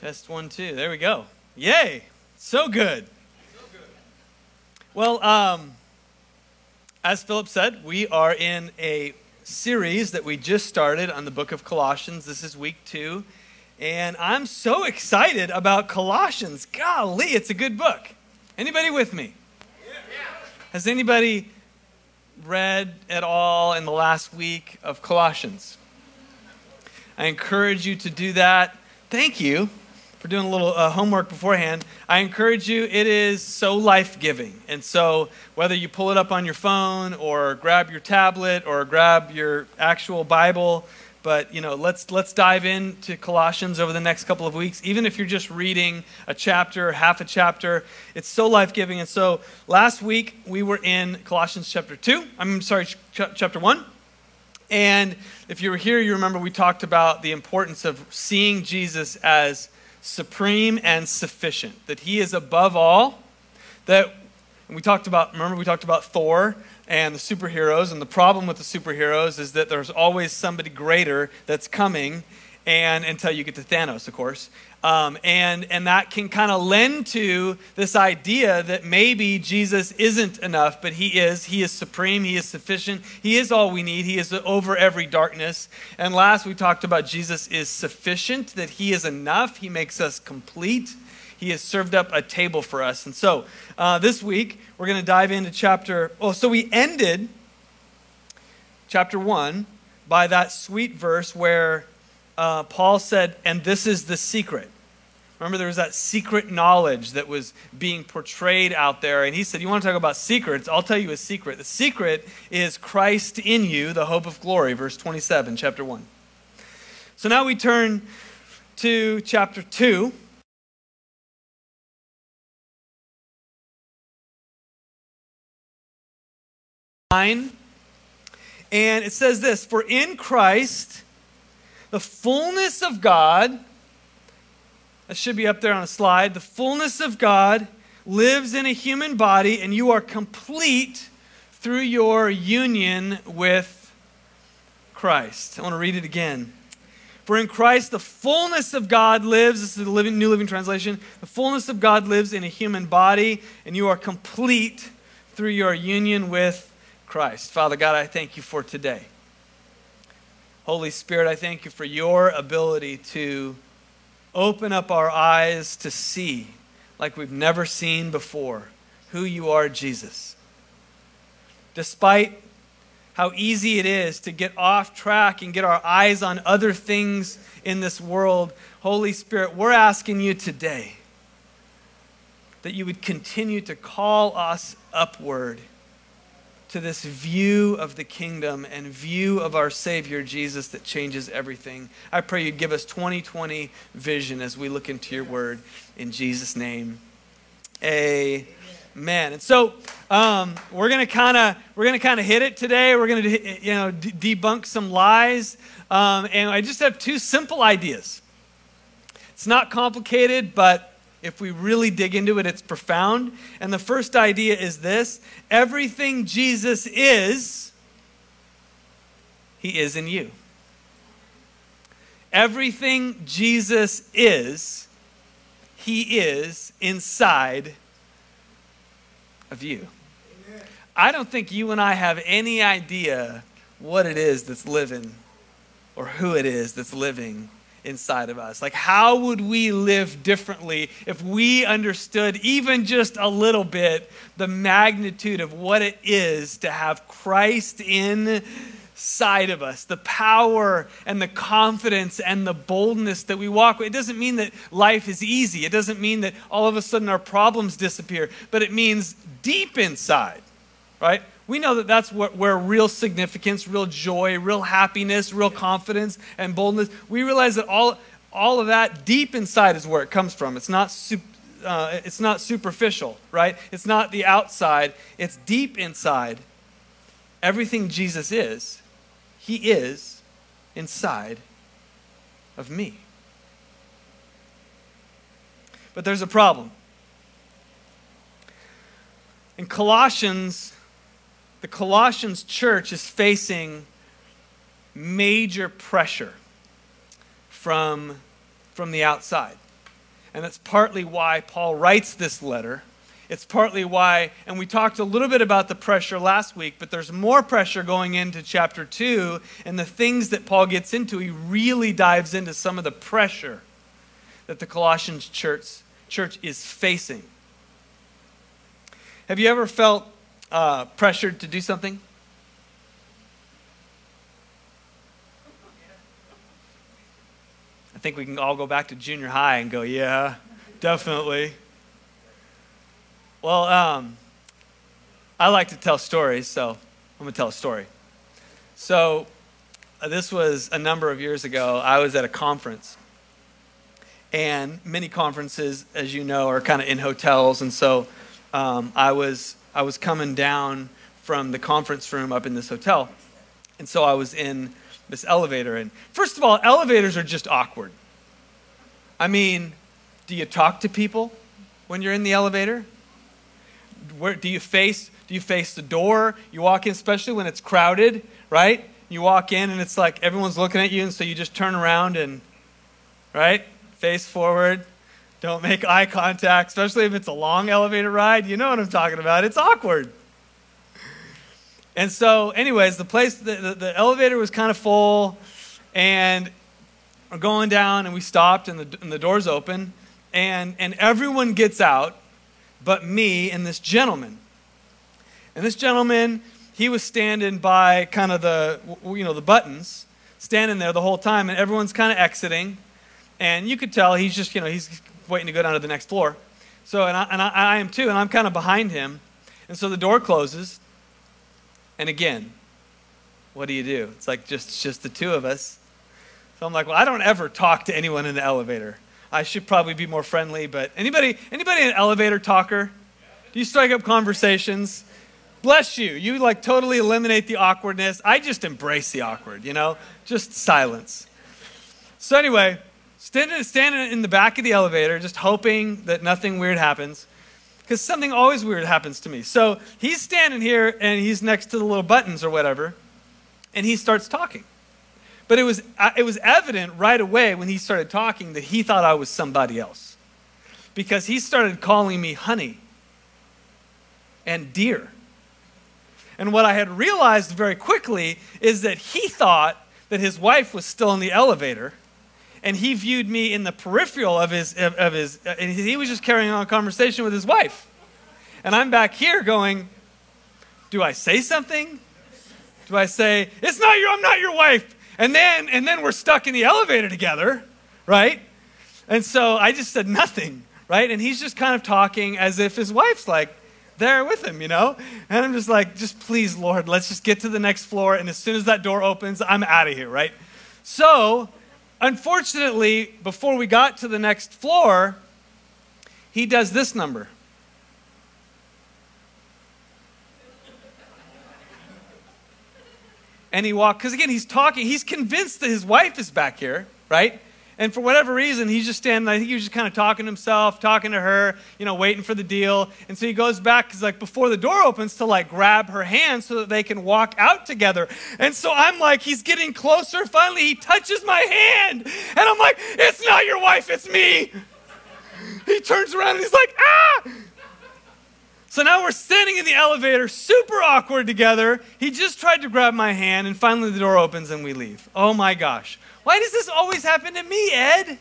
Test one, two. There we go. Yay! So good. Well, um, as Philip said, we are in a series that we just started on the book of Colossians. This is week two. And I'm so excited about Colossians. Golly, it's a good book. Anybody with me? Has anybody read at all in the last week of Colossians? I encourage you to do that. Thank you for doing a little uh, homework beforehand. I encourage you, it is so life giving. And so, whether you pull it up on your phone or grab your tablet or grab your actual Bible, but you know let's let's dive into colossians over the next couple of weeks even if you're just reading a chapter half a chapter it's so life-giving and so last week we were in colossians chapter 2 i'm sorry ch- chapter 1 and if you were here you remember we talked about the importance of seeing jesus as supreme and sufficient that he is above all that we talked about remember we talked about thor and the superheroes. And the problem with the superheroes is that there's always somebody greater that's coming, and until you get to Thanos, of course. Um, and, and that can kind of lend to this idea that maybe Jesus isn't enough, but he is. He is supreme. He is sufficient. He is all we need. He is over every darkness. And last, we talked about Jesus is sufficient, that he is enough. He makes us complete. He has served up a table for us. And so uh, this week, we're going to dive into chapter. Oh, so we ended chapter 1 by that sweet verse where uh, Paul said, And this is the secret. Remember, there was that secret knowledge that was being portrayed out there. And he said, You want to talk about secrets? I'll tell you a secret. The secret is Christ in you, the hope of glory, verse 27, chapter 1. So now we turn to chapter 2. And it says this For in Christ, the fullness of God, that should be up there on a slide, the fullness of God lives in a human body, and you are complete through your union with Christ. I want to read it again. For in Christ, the fullness of God lives, this is the living, New Living Translation, the fullness of God lives in a human body, and you are complete through your union with Christ. Father God, I thank you for today. Holy Spirit, I thank you for your ability to open up our eyes to see, like we've never seen before, who you are, Jesus. Despite how easy it is to get off track and get our eyes on other things in this world, Holy Spirit, we're asking you today that you would continue to call us upward to this view of the kingdom and view of our Savior Jesus that changes everything. I pray you'd give us 2020 vision as we look into your word in Jesus' name. Amen. And so um, we're gonna kind of we're gonna kind of hit it today. We're gonna you know de- debunk some lies, um, and I just have two simple ideas. It's not complicated, but if we really dig into it, it's profound. And the first idea is this everything Jesus is, he is in you. Everything Jesus is, he is inside of you. I don't think you and I have any idea what it is that's living or who it is that's living inside of us. Like, how would we live differently if we understood even just a little bit the magnitude of what it is to have Christ inside of us, the power and the confidence and the boldness that we walk with? It doesn't mean that life is easy, it doesn't mean that all of a sudden our problems disappear, but it means deep inside, right? We know that that's what, where real significance, real joy, real happiness, real confidence, and boldness, we realize that all, all of that deep inside is where it comes from. It's not, uh, it's not superficial, right? It's not the outside, it's deep inside. Everything Jesus is, He is inside of me. But there's a problem. In Colossians, the Colossians church is facing major pressure from, from the outside. And that's partly why Paul writes this letter. It's partly why, and we talked a little bit about the pressure last week, but there's more pressure going into chapter 2. And the things that Paul gets into, he really dives into some of the pressure that the Colossians church, church is facing. Have you ever felt uh, pressured to do something? I think we can all go back to junior high and go, yeah, definitely. Well, um, I like to tell stories, so I'm going to tell a story. So, uh, this was a number of years ago. I was at a conference. And many conferences, as you know, are kind of in hotels. And so um, I, was, I was coming down from the conference room up in this hotel. And so I was in this elevator. And first of all, elevators are just awkward. I mean, do you talk to people when you're in the elevator? Where do you face? Do you face the door? You walk in, especially when it's crowded, right? You walk in and it's like everyone's looking at you, and so you just turn around and, right, face forward. Don't make eye contact, especially if it's a long elevator ride. You know what I'm talking about. It's awkward. And so, anyways, the place, the, the, the elevator was kind of full, and we're going down, and we stopped, and the, and the doors open, and, and everyone gets out but me and this gentleman. And this gentleman, he was standing by kind of the, you know, the buttons, standing there the whole time, and everyone's kind of exiting. And you could tell he's just, you know, he's waiting to go down to the next floor. So, and I, and I, I am too, and I'm kind of behind him. And so the door closes. And again, what do you do? It's like just, just the two of us. So I'm like, well, I don't ever talk to anyone in the elevator. I should probably be more friendly, but anybody anybody an elevator talker? Do you strike up conversations? Bless you. You like totally eliminate the awkwardness. I just embrace the awkward, you know? Just silence. So anyway, standing standing in the back of the elevator just hoping that nothing weird happens because something always weird happens to me. So he's standing here and he's next to the little buttons or whatever, and he starts talking. But it was, uh, it was evident right away when he started talking that he thought I was somebody else. Because he started calling me honey and dear. And what I had realized very quickly is that he thought that his wife was still in the elevator and he viewed me in the peripheral of his of, of his uh, and he was just carrying on a conversation with his wife and i'm back here going do i say something do i say it's not your i'm not your wife and then, and then we're stuck in the elevator together, right? And so I just said nothing, right? And he's just kind of talking as if his wife's like there with him, you know? And I'm just like, just please, Lord, let's just get to the next floor. And as soon as that door opens, I'm out of here, right? So, unfortunately, before we got to the next floor, he does this number. and he walked, because again, he's talking, he's convinced that his wife is back here, right? And for whatever reason, he's just standing, I think he was just kind of talking to himself, talking to her, you know, waiting for the deal. And so he goes back, because like before the door opens, to like grab her hand so that they can walk out together. And so I'm like, he's getting closer. Finally, he touches my hand. And I'm like, it's not your wife, it's me. He turns around and he's like, ah! So now we're standing in the elevator, super awkward together. He just tried to grab my hand, and finally the door opens and we leave. Oh my gosh. Why does this always happen to me, Ed?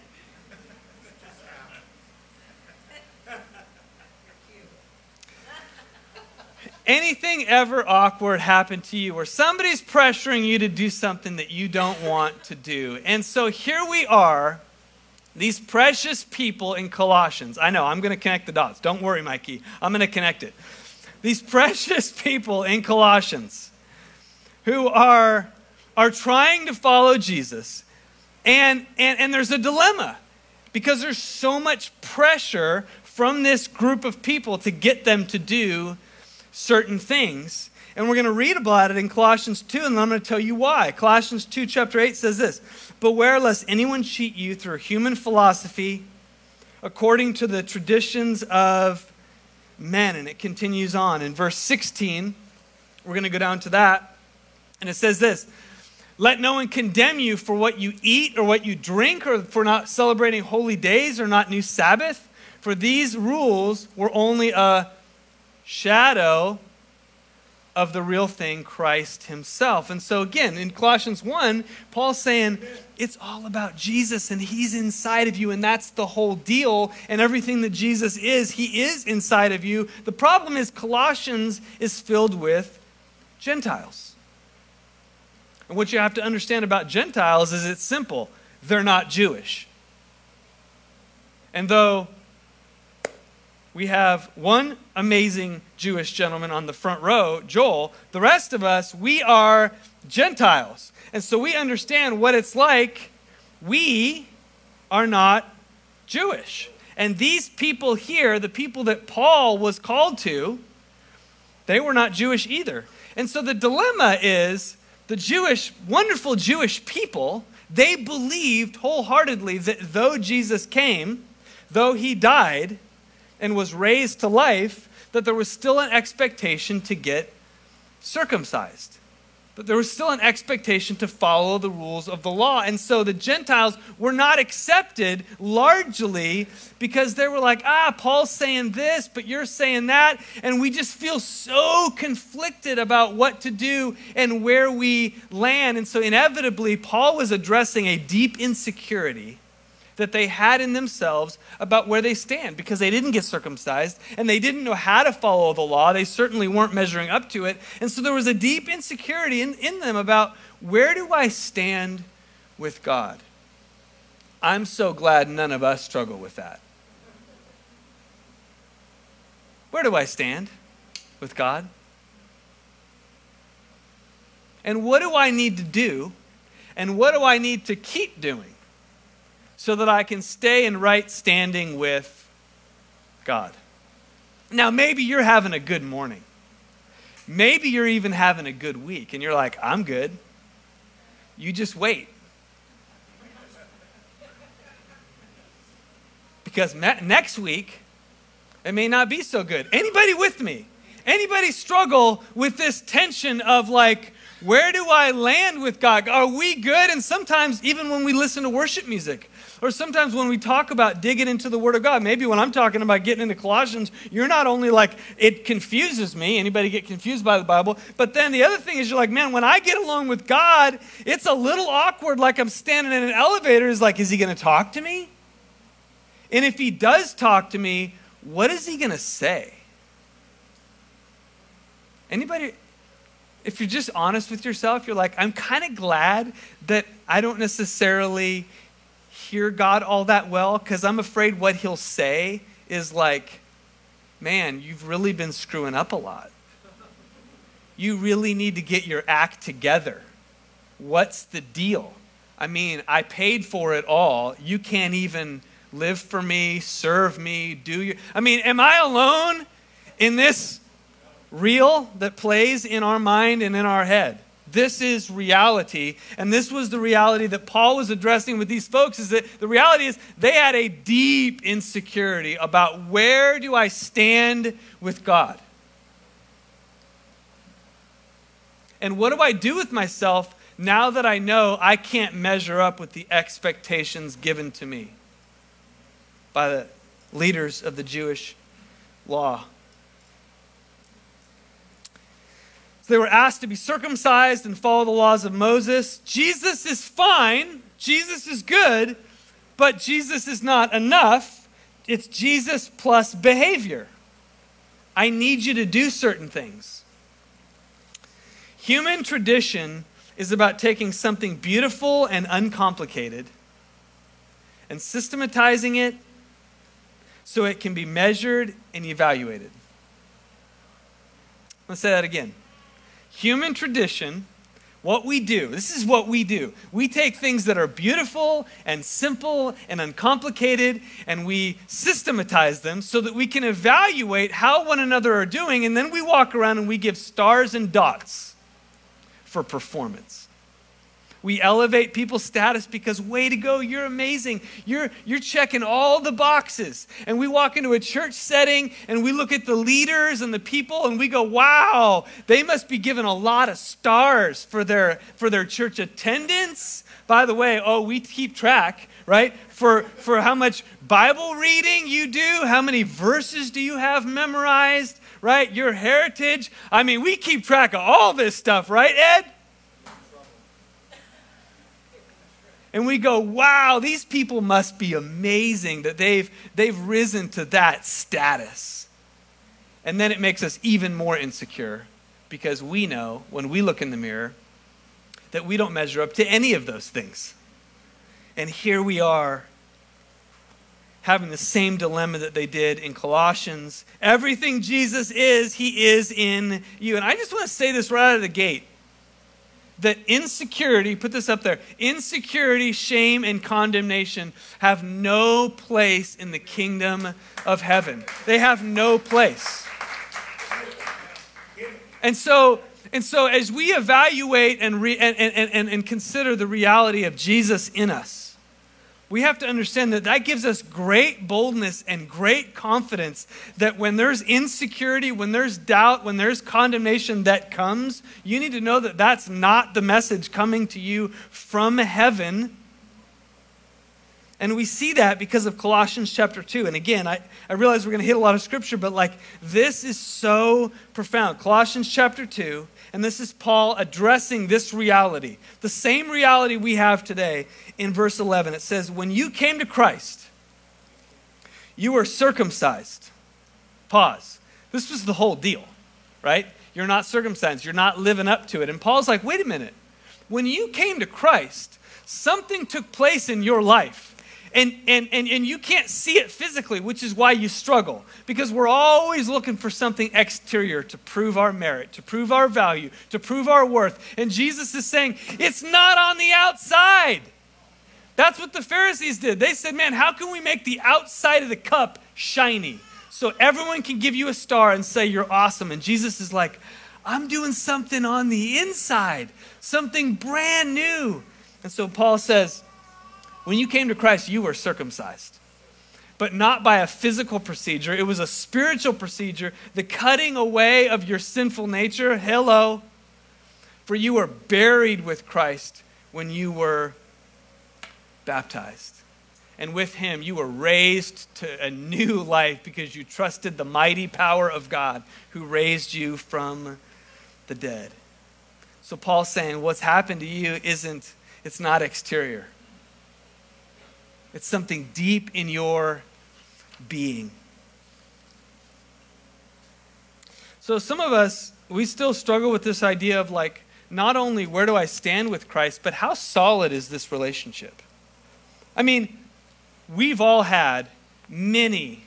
Anything ever awkward happen to you where somebody's pressuring you to do something that you don't want to do? And so here we are these precious people in Colossians. I know, I'm going to connect the dots. Don't worry, Mikey. I'm going to connect it. These precious people in Colossians who are, are trying to follow Jesus. And, and, and there's a dilemma because there's so much pressure from this group of people to get them to do certain things. And we're going to read about it in Colossians 2, and I'm going to tell you why. Colossians 2, chapter 8 says this Beware lest anyone cheat you through human philosophy according to the traditions of men. And it continues on. In verse 16, we're going to go down to that. And it says this Let no one condemn you for what you eat or what you drink or for not celebrating holy days or not new Sabbath. For these rules were only a shadow of the real thing, Christ Himself. And so, again, in Colossians 1, Paul's saying it's all about Jesus and He's inside of you, and that's the whole deal. And everything that Jesus is, He is inside of you. The problem is, Colossians is filled with Gentiles. And what you have to understand about Gentiles is it's simple they're not Jewish. And though we have one amazing Jewish gentleman on the front row, Joel. The rest of us, we are Gentiles. And so we understand what it's like. We are not Jewish. And these people here, the people that Paul was called to, they were not Jewish either. And so the dilemma is the Jewish, wonderful Jewish people, they believed wholeheartedly that though Jesus came, though he died, and was raised to life, that there was still an expectation to get circumcised. But there was still an expectation to follow the rules of the law. And so the Gentiles were not accepted largely because they were like, ah, Paul's saying this, but you're saying that. And we just feel so conflicted about what to do and where we land. And so inevitably, Paul was addressing a deep insecurity that they had in themselves about where they stand because they didn't get circumcised and they didn't know how to follow the law. They certainly weren't measuring up to it. And so there was a deep insecurity in, in them about where do I stand with God? I'm so glad none of us struggle with that. Where do I stand with God? And what do I need to do? And what do I need to keep doing so that I can stay in right standing with God. Now, maybe you're having a good morning. Maybe you're even having a good week, and you're like, I'm good. You just wait. Because next week, it may not be so good. Anybody with me? Anybody struggle with this tension of like, where do I land with God? Are we good? And sometimes, even when we listen to worship music, or sometimes when we talk about digging into the Word of God, maybe when I'm talking about getting into Colossians, you're not only like, it confuses me. Anybody get confused by the Bible? But then the other thing is, you're like, man, when I get along with God, it's a little awkward, like I'm standing in an elevator. Is like, is he going to talk to me? And if he does talk to me, what is he going to say? Anybody, if you're just honest with yourself, you're like, I'm kind of glad that I don't necessarily hear God all that well because I'm afraid what he'll say is like, man, you've really been screwing up a lot. You really need to get your act together. What's the deal? I mean, I paid for it all. You can't even live for me, serve me, do your. I mean, am I alone in this reel that plays in our mind and in our head? This is reality. And this was the reality that Paul was addressing with these folks is that the reality is they had a deep insecurity about where do I stand with God? And what do I do with myself now that I know I can't measure up with the expectations given to me by the leaders of the Jewish law? They were asked to be circumcised and follow the laws of Moses. Jesus is fine, Jesus is good, but Jesus is not enough. It's Jesus plus behavior. I need you to do certain things. Human tradition is about taking something beautiful and uncomplicated and systematizing it so it can be measured and evaluated. Let's say that again human tradition, what we do, this is what we do. We take things that are beautiful and simple and uncomplicated and we systematize them so that we can evaluate how one another are doing, and then we walk around and we give stars and dots for performance. We elevate people's status because, way to go, you're amazing. You're, you're checking all the boxes. And we walk into a church setting and we look at the leaders and the people and we go, wow, they must be given a lot of stars for their, for their church attendance. By the way, oh, we keep track, right? For, for how much Bible reading you do, how many verses do you have memorized, right? Your heritage. I mean, we keep track of all this stuff, right, Ed? And we go, wow, these people must be amazing that they've, they've risen to that status. And then it makes us even more insecure because we know when we look in the mirror that we don't measure up to any of those things. And here we are having the same dilemma that they did in Colossians. Everything Jesus is, he is in you. And I just want to say this right out of the gate that insecurity, put this up there, insecurity, shame, and condemnation have no place in the kingdom of heaven. They have no place. And so, and so as we evaluate and, re, and, and, and, and consider the reality of Jesus in us, we have to understand that that gives us great boldness and great confidence that when there's insecurity, when there's doubt, when there's condemnation that comes, you need to know that that's not the message coming to you from heaven. And we see that because of Colossians chapter 2. And again, I, I realize we're going to hit a lot of scripture, but like this is so profound. Colossians chapter 2 and this is Paul addressing this reality, the same reality we have today in verse 11. It says, When you came to Christ, you were circumcised. Pause. This was the whole deal, right? You're not circumcised, you're not living up to it. And Paul's like, Wait a minute. When you came to Christ, something took place in your life and, and, and, and you can't see it physically, which is why you struggle. Because we're always looking for something exterior to prove our merit, to prove our value, to prove our worth. And Jesus is saying, it's not on the outside. That's what the Pharisees did. They said, man, how can we make the outside of the cup shiny? So everyone can give you a star and say you're awesome. And Jesus is like, I'm doing something on the inside, something brand new. And so Paul says, when you came to Christ, you were circumcised. But not by a physical procedure, it was a spiritual procedure, the cutting away of your sinful nature. Hello. For you were buried with Christ when you were baptized. And with him, you were raised to a new life because you trusted the mighty power of God who raised you from the dead. So Paul's saying what's happened to you isn't, it's not exterior. It's something deep in your being. So, some of us, we still struggle with this idea of like, not only where do I stand with Christ, but how solid is this relationship? I mean, we've all had many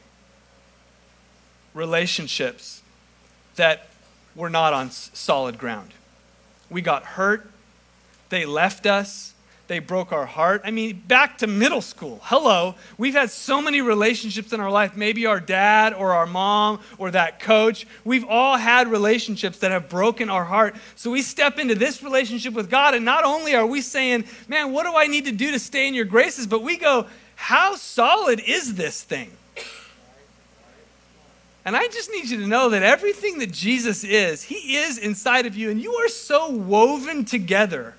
relationships that were not on solid ground. We got hurt, they left us, they broke our heart. I mean, back to middle school. Hello. We've had so many relationships in our life. Maybe our dad or our mom or that coach. We've all had relationships that have broken our heart. So we step into this relationship with God, and not only are we saying, man, what do I need to do to stay in your graces? But we go, how solid is this thing? And I just need you to know that everything that Jesus is, He is inside of you, and you are so woven together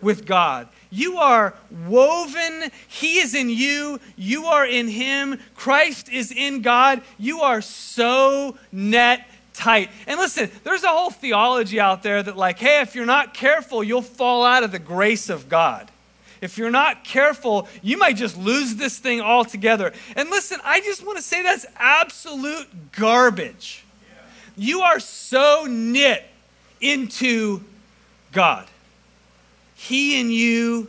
with God. You are woven. He is in you. You are in Him. Christ is in God. You are so net tight. And listen, there's a whole theology out there that, like, hey, if you're not careful, you'll fall out of the grace of God. If you're not careful, you might just lose this thing altogether. And listen, I just want to say that's absolute garbage. You are so knit into God. He in you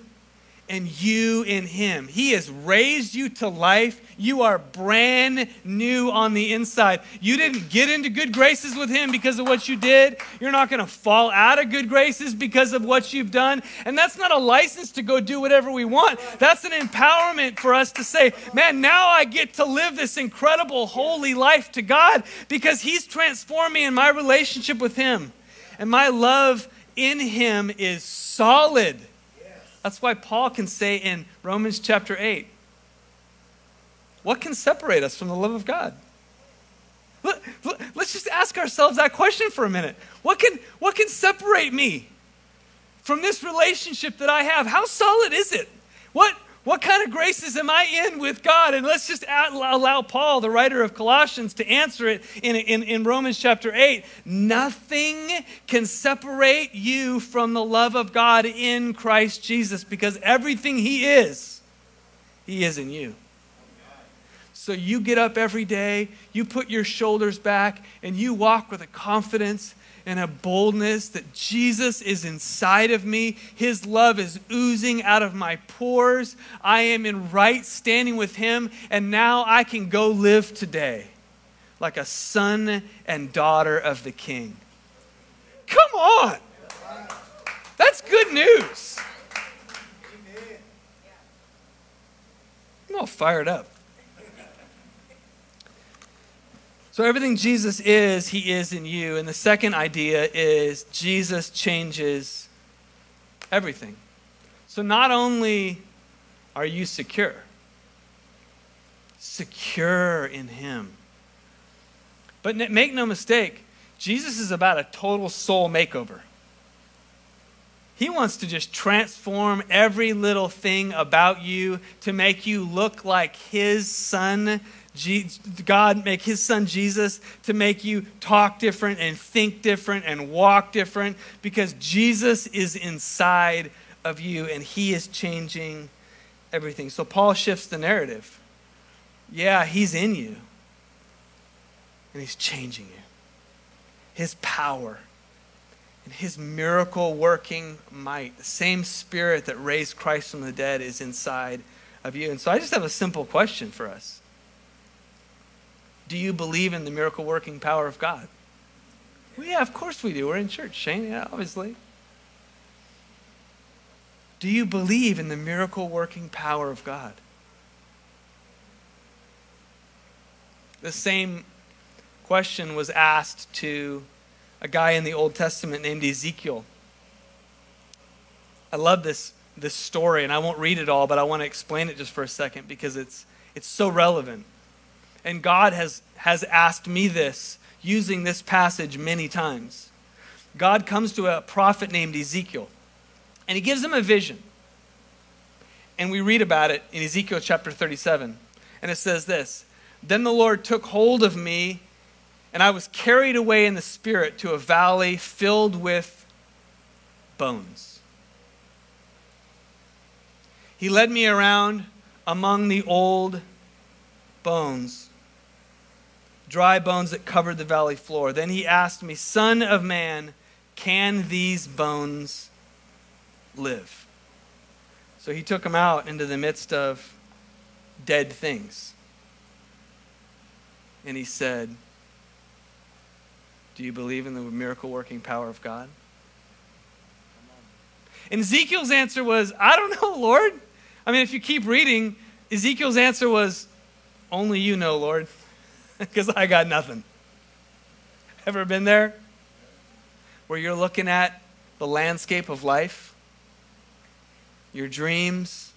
and you in him. He has raised you to life. You are brand new on the inside. You didn't get into good graces with him because of what you did. You're not going to fall out of good graces because of what you've done. And that's not a license to go do whatever we want. That's an empowerment for us to say, man, now I get to live this incredible holy life to God because he's transformed me in my relationship with him. And my love in him is solid. That's why Paul can say in Romans chapter 8, What can separate us from the love of God? Let, us just ask ourselves that question for a minute. What can, what can separate me from this relationship that I have? How solid is it? What, what kind of graces am I in with God? And let's just allow Paul, the writer of Colossians, to answer it in, in, in, Romans chapter 8. Nothing can separate you from the love of God in Christ Jesus because everything He is, He is in you. So you get up every day, you put your shoulders back, and you walk with a confidence and a boldness that Jesus is inside of me. His love is oozing out of my pores. I am in right standing with Him, and now I can go live today like a son and daughter of the King. Come on! That's good news. I'm all fired up. So, everything Jesus is, he is in you. And the second idea is Jesus changes everything. So, not only are you secure, secure in him, but make no mistake, Jesus is about a total soul makeover. He wants to just transform every little thing about you to make you look like His Son God make his son Jesus to make you talk different and think different and walk different because Jesus is inside of you and he is changing everything. So Paul shifts the narrative. Yeah, he's in you and he's changing you. His power and his miracle working might, the same spirit that raised Christ from the dead, is inside of you. And so I just have a simple question for us. Do you believe in the miracle working power of God? Well, yeah, of course we do. We're in church, Shane. Yeah, obviously. Do you believe in the miracle working power of God? The same question was asked to a guy in the Old Testament named Ezekiel. I love this, this story, and I won't read it all, but I want to explain it just for a second because it's, it's so relevant. And God has, has asked me this using this passage many times. God comes to a prophet named Ezekiel, and he gives him a vision. And we read about it in Ezekiel chapter 37. And it says this Then the Lord took hold of me, and I was carried away in the Spirit to a valley filled with bones. He led me around among the old bones dry bones that covered the valley floor. Then he asked me, Son of man, can these bones live? So he took him out into the midst of dead things. And he said, Do you believe in the miracle working power of God? And Ezekiel's answer was, I don't know, Lord. I mean, if you keep reading, Ezekiel's answer was, Only you know, Lord because I got nothing. Ever been there? Where you're looking at the landscape of life, your dreams,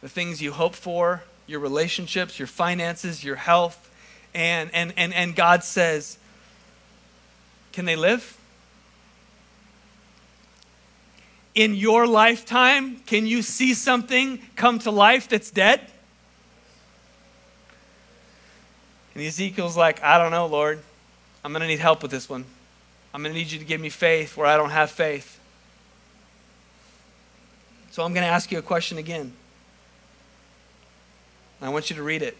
the things you hope for, your relationships, your finances, your health, and, and, and, and God says, Can they live? In your lifetime, can you see something come to life that's dead? And Ezekiel's like, I don't know, Lord. I'm going to need help with this one. I'm going to need you to give me faith where I don't have faith. So I'm going to ask you a question again. I want you to read it.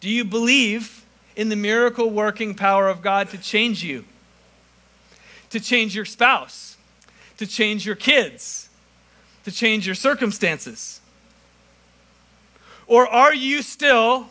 Do you believe in the miracle working power of God to change you? To change your spouse? To change your kids? To change your circumstances? Or are you still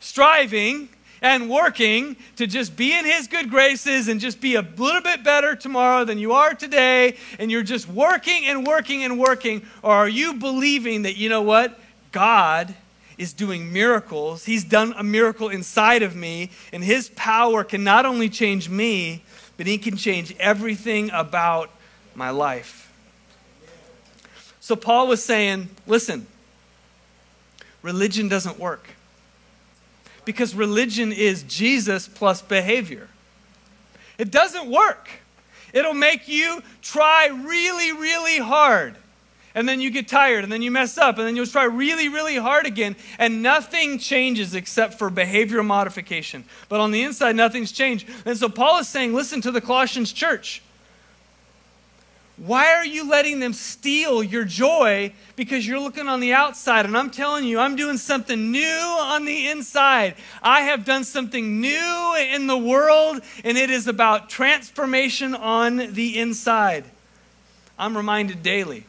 striving and working to just be in His good graces and just be a little bit better tomorrow than you are today, and you're just working and working and working? Or are you believing that, you know what? God is doing miracles. He's done a miracle inside of me, and His power can not only change me, but He can change everything about my life. So Paul was saying, listen, religion doesn't work. Because religion is Jesus plus behavior. It doesn't work. It'll make you try really, really hard. And then you get tired, and then you mess up, and then you'll try really, really hard again, and nothing changes except for behavioral modification. But on the inside, nothing's changed. And so Paul is saying, listen to the Colossians church. Why are you letting them steal your joy because you're looking on the outside? And I'm telling you, I'm doing something new on the inside. I have done something new in the world, and it is about transformation on the inside. I'm reminded daily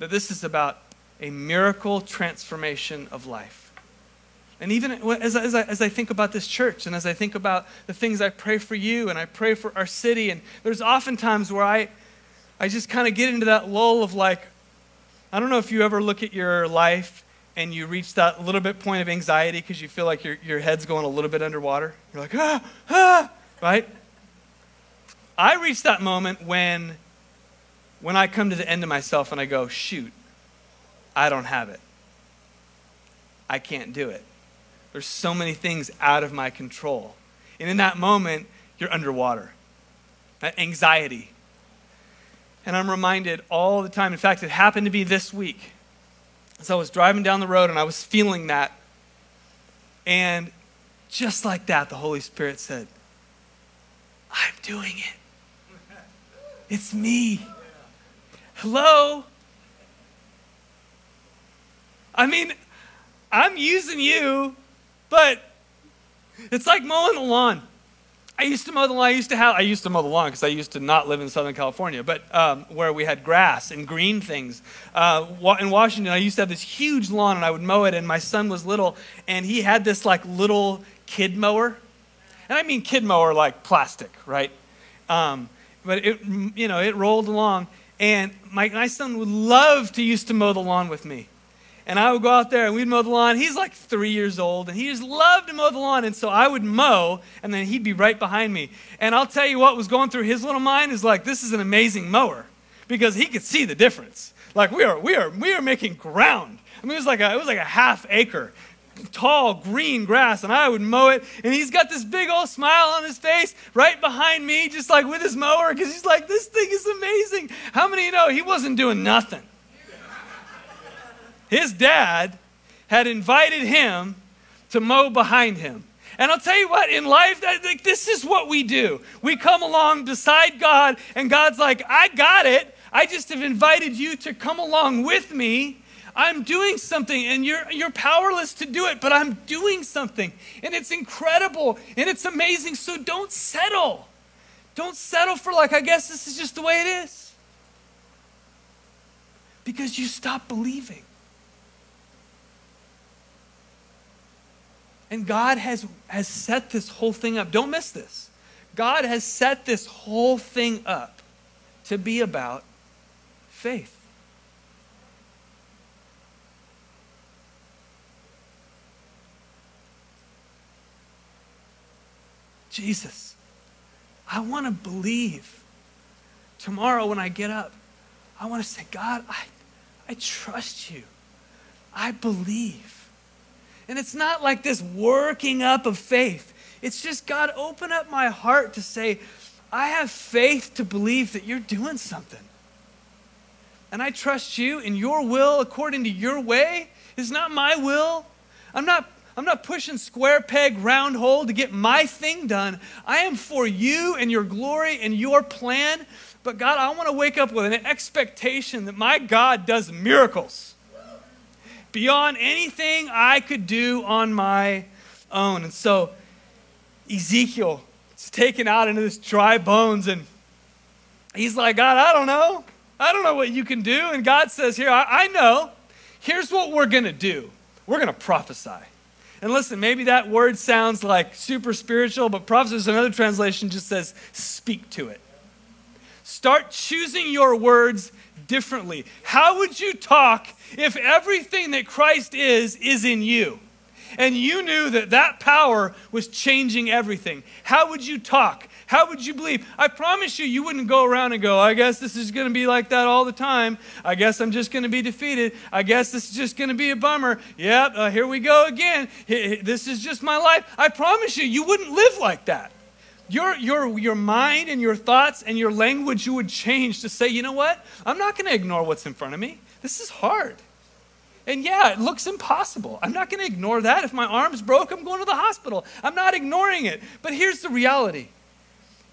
that this is about a miracle transformation of life. And even as I, as, I, as I think about this church and as I think about the things I pray for you and I pray for our city, and there's often times where I, I just kind of get into that lull of like, I don't know if you ever look at your life and you reach that little bit point of anxiety because you feel like your, your head's going a little bit underwater. You're like, ah, ah, right? I reach that moment when, when I come to the end of myself and I go, shoot, I don't have it. I can't do it. There's so many things out of my control. And in that moment, you're underwater. That anxiety. And I'm reminded all the time. In fact, it happened to be this week. As I was driving down the road and I was feeling that. And just like that, the Holy Spirit said, I'm doing it. It's me. Hello? I mean, I'm using you but it's like mowing the lawn. I used to mow the lawn. I used to have. I used to mow the lawn because I used to not live in Southern California, but um, where we had grass and green things. Uh, in Washington, I used to have this huge lawn, and I would mow it. And my son was little, and he had this like little kid mower, and I mean kid mower like plastic, right? Um, but it, you know, it rolled along, and my, my son would love to used to mow the lawn with me and I would go out there and we'd mow the lawn. He's like three years old, and he just loved to mow the lawn. And so I would mow, and then he'd be right behind me. And I'll tell you what was going through his little mind is like, this is an amazing mower because he could see the difference. Like we are, we are, we are making ground. I mean, it was like a, it was like a half acre tall green grass and I would mow it. And he's got this big old smile on his face right behind me, just like with his mower, because he's like, this thing is amazing. How many you know he wasn't doing nothing? his dad had invited him to mow behind him. And I'll tell you what, in life, this is what we do. We come along beside God, and God's like, I got it. I just have invited you to come along with me. I'm doing something, and you're, you're powerless to do it, but I'm doing something. And it's incredible, and it's amazing. So don't settle. Don't settle for, like, I guess this is just the way it is. Because you stop believing. And God has, has set this whole thing up. Don't miss this. God has set this whole thing up to be about faith. Jesus, I want to believe. Tomorrow when I get up, I want to say, God, I, I trust you. I believe. And it's not like this working up of faith. It's just, God, open up my heart to say, I have faith to believe that you're doing something. And I trust you in your will according to your way. It's not my will. I'm not, I'm not pushing square peg, round hole to get my thing done. I am for you and your glory and your plan. But God, I want to wake up with an expectation that my God does miracles beyond anything I could do on my own. And so Ezekiel is taken out into this dry bones, and he's like, God, I don't know. I don't know what you can do. And God says, Here, I, I know. Here's what we're going to do we're going to prophesy. And listen, maybe that word sounds like super spiritual, but prophecy, another translation, just says, speak to it. Start choosing your words differently. How would you talk if everything that Christ is is in you? and you knew that that power was changing everything, how would you talk? How would you believe? I promise you, you wouldn't go around and go, I guess this is going to be like that all the time. I guess I'm just going to be defeated. I guess this is just going to be a bummer. Yep, uh, here we go again. This is just my life. I promise you, you wouldn't live like that. Your, your, your mind and your thoughts and your language, you would change to say, you know what? I'm not going to ignore what's in front of me. This is hard. And yeah, it looks impossible. I'm not going to ignore that. If my arm's broke, I'm going to the hospital. I'm not ignoring it. But here's the reality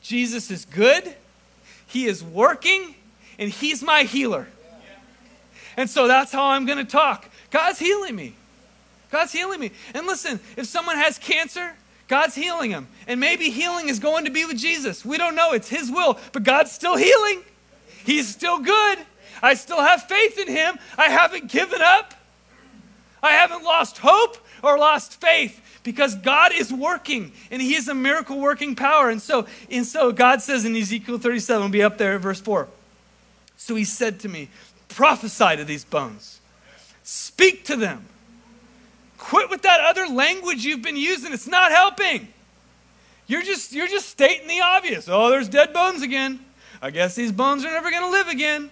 Jesus is good, He is working, and He's my healer. And so that's how I'm going to talk. God's healing me. God's healing me. And listen, if someone has cancer, God's healing them. And maybe healing is going to be with Jesus. We don't know. It's His will. But God's still healing. He's still good. I still have faith in Him. I haven't given up. I haven't lost hope or lost faith because God is working and He is a miracle working power. And so, and so God says in Ezekiel 37, we'll be up there at verse 4. So He said to me, Prophesy to these bones, speak to them Quit with that other language you've been using. It's not helping. You're just, you're just stating the obvious. Oh, there's dead bones again. I guess these bones are never going to live again.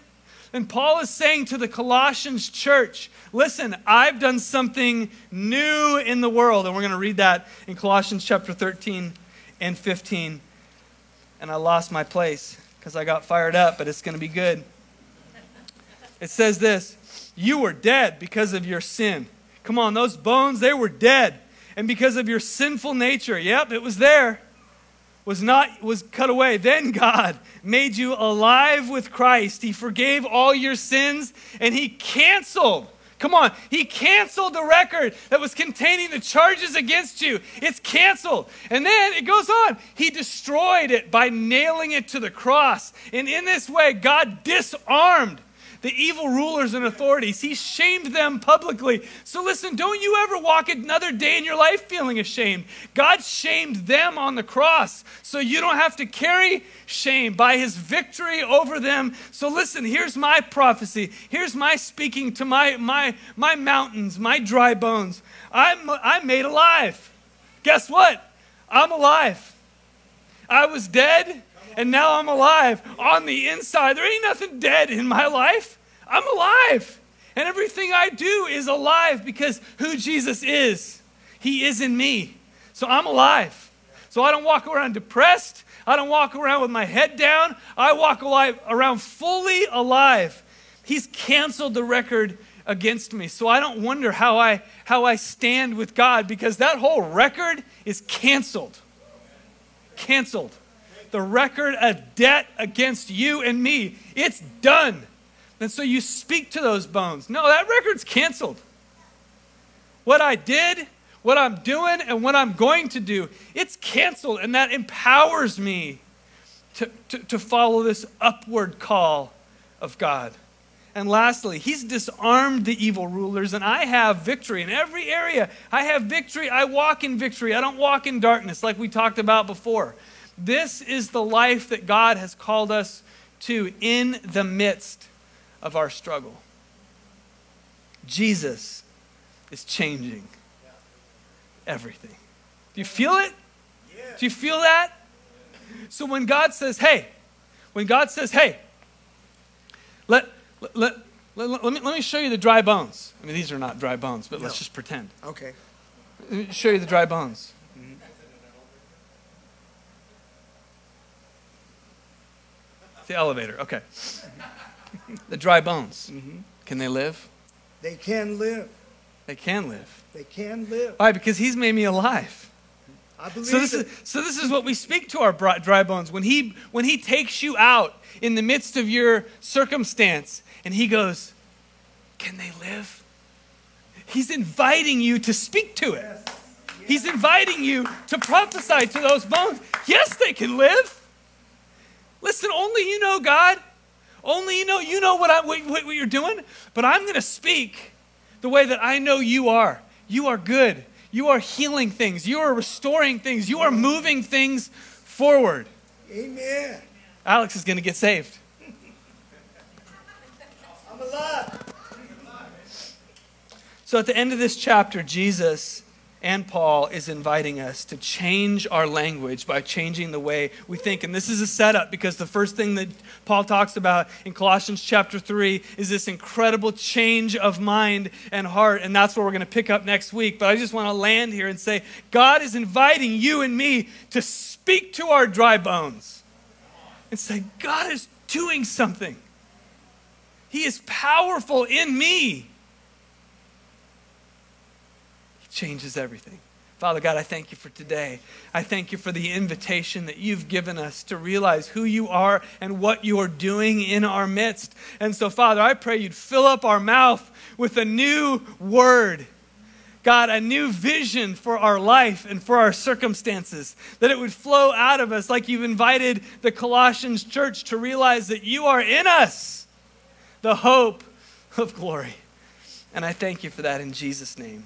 And Paul is saying to the Colossians church, listen, I've done something new in the world. And we're going to read that in Colossians chapter 13 and 15. And I lost my place because I got fired up, but it's going to be good. It says this You were dead because of your sin Come on, those bones, they were dead. And because of your sinful nature, yep, it was there, was not was cut away. Then God made you alive with Christ. He forgave all your sins and he canceled Come on. He canceled the record that was containing the charges against you. It's canceled. And then it goes on. He destroyed it by nailing it to the cross. And in this way, God disarmed the evil rulers and authorities. He shamed them publicly. So listen, don't you ever walk another day in your life feeling ashamed. God shamed them on the cross, so you don't have to carry shame by his victory over them. So listen, here's my prophecy. Here's my speaking to my my my mountains, my dry bones. I'm I'm made alive. Guess what? I'm alive. I was dead and now I'm alive on the inside. There ain't nothing dead in my life. I'm alive. And everything I do is alive because who Jesus is. He is in me. So I'm alive. So I don't walk around depressed. I don't walk around with my head down. I walk alive, around fully alive. He's canceled the record against me. So I don't wonder how I how I stand with God because that whole record is canceled. Canceled the record of debt against you and me. It's done. And so you speak to those bones. No, that record's canceled. What I did, what I'm doing, and what I'm going to do, it's canceled. And that empowers me to, to, to follow this upward call of God. And lastly, he's disarmed the evil rulers, and I have victory in every area. I have victory. I walk in victory. I don't walk in darkness like we talked about before. This is the life that God has called us to in the midst of our struggle. Jesus is changing everything. Do you feel it? Do you feel that? So when God says, hey, when God says, hey, let, let, let, let, me, let me show you the dry bones. I mean, these are not dry bones, but let's just pretend. Okay. Let me show you the dry bones. The elevator, okay. the dry bones, mm-hmm. can they live? They can live. They can live. They can live. Why? Because He's made me alive. I believe so this it. is so this is what we speak to our dry bones when he when he takes you out in the midst of your circumstance and he goes can they live he's inviting you to speak to it yes. Yes. he's inviting you to prophesy to those bones yes they can live Listen, only you know, God. Only you know, you know what, I, what, what you're doing. But I'm going to speak the way that I know you are. You are good. You are healing things. You are restoring things. You are moving things forward. Amen. Alex is going to get saved. I'm alive. So at the end of this chapter, Jesus and Paul is inviting us to change our language by changing the way we think. And this is a setup because the first thing that Paul talks about in Colossians chapter 3 is this incredible change of mind and heart. And that's what we're going to pick up next week. But I just want to land here and say God is inviting you and me to speak to our dry bones and say, God is doing something. He is powerful in me changes everything. Father God, I thank you for today. I thank you for the invitation that you've given us to realize who you are and what you are doing in our midst. And so, Father, I pray you'd fill up our mouth with a new word. God, a new vision for our life and for our circumstances, that it would flow out of us like you've invited the Colossians church to realize that you are in us, the hope of glory. And I thank you for that in Jesus' name.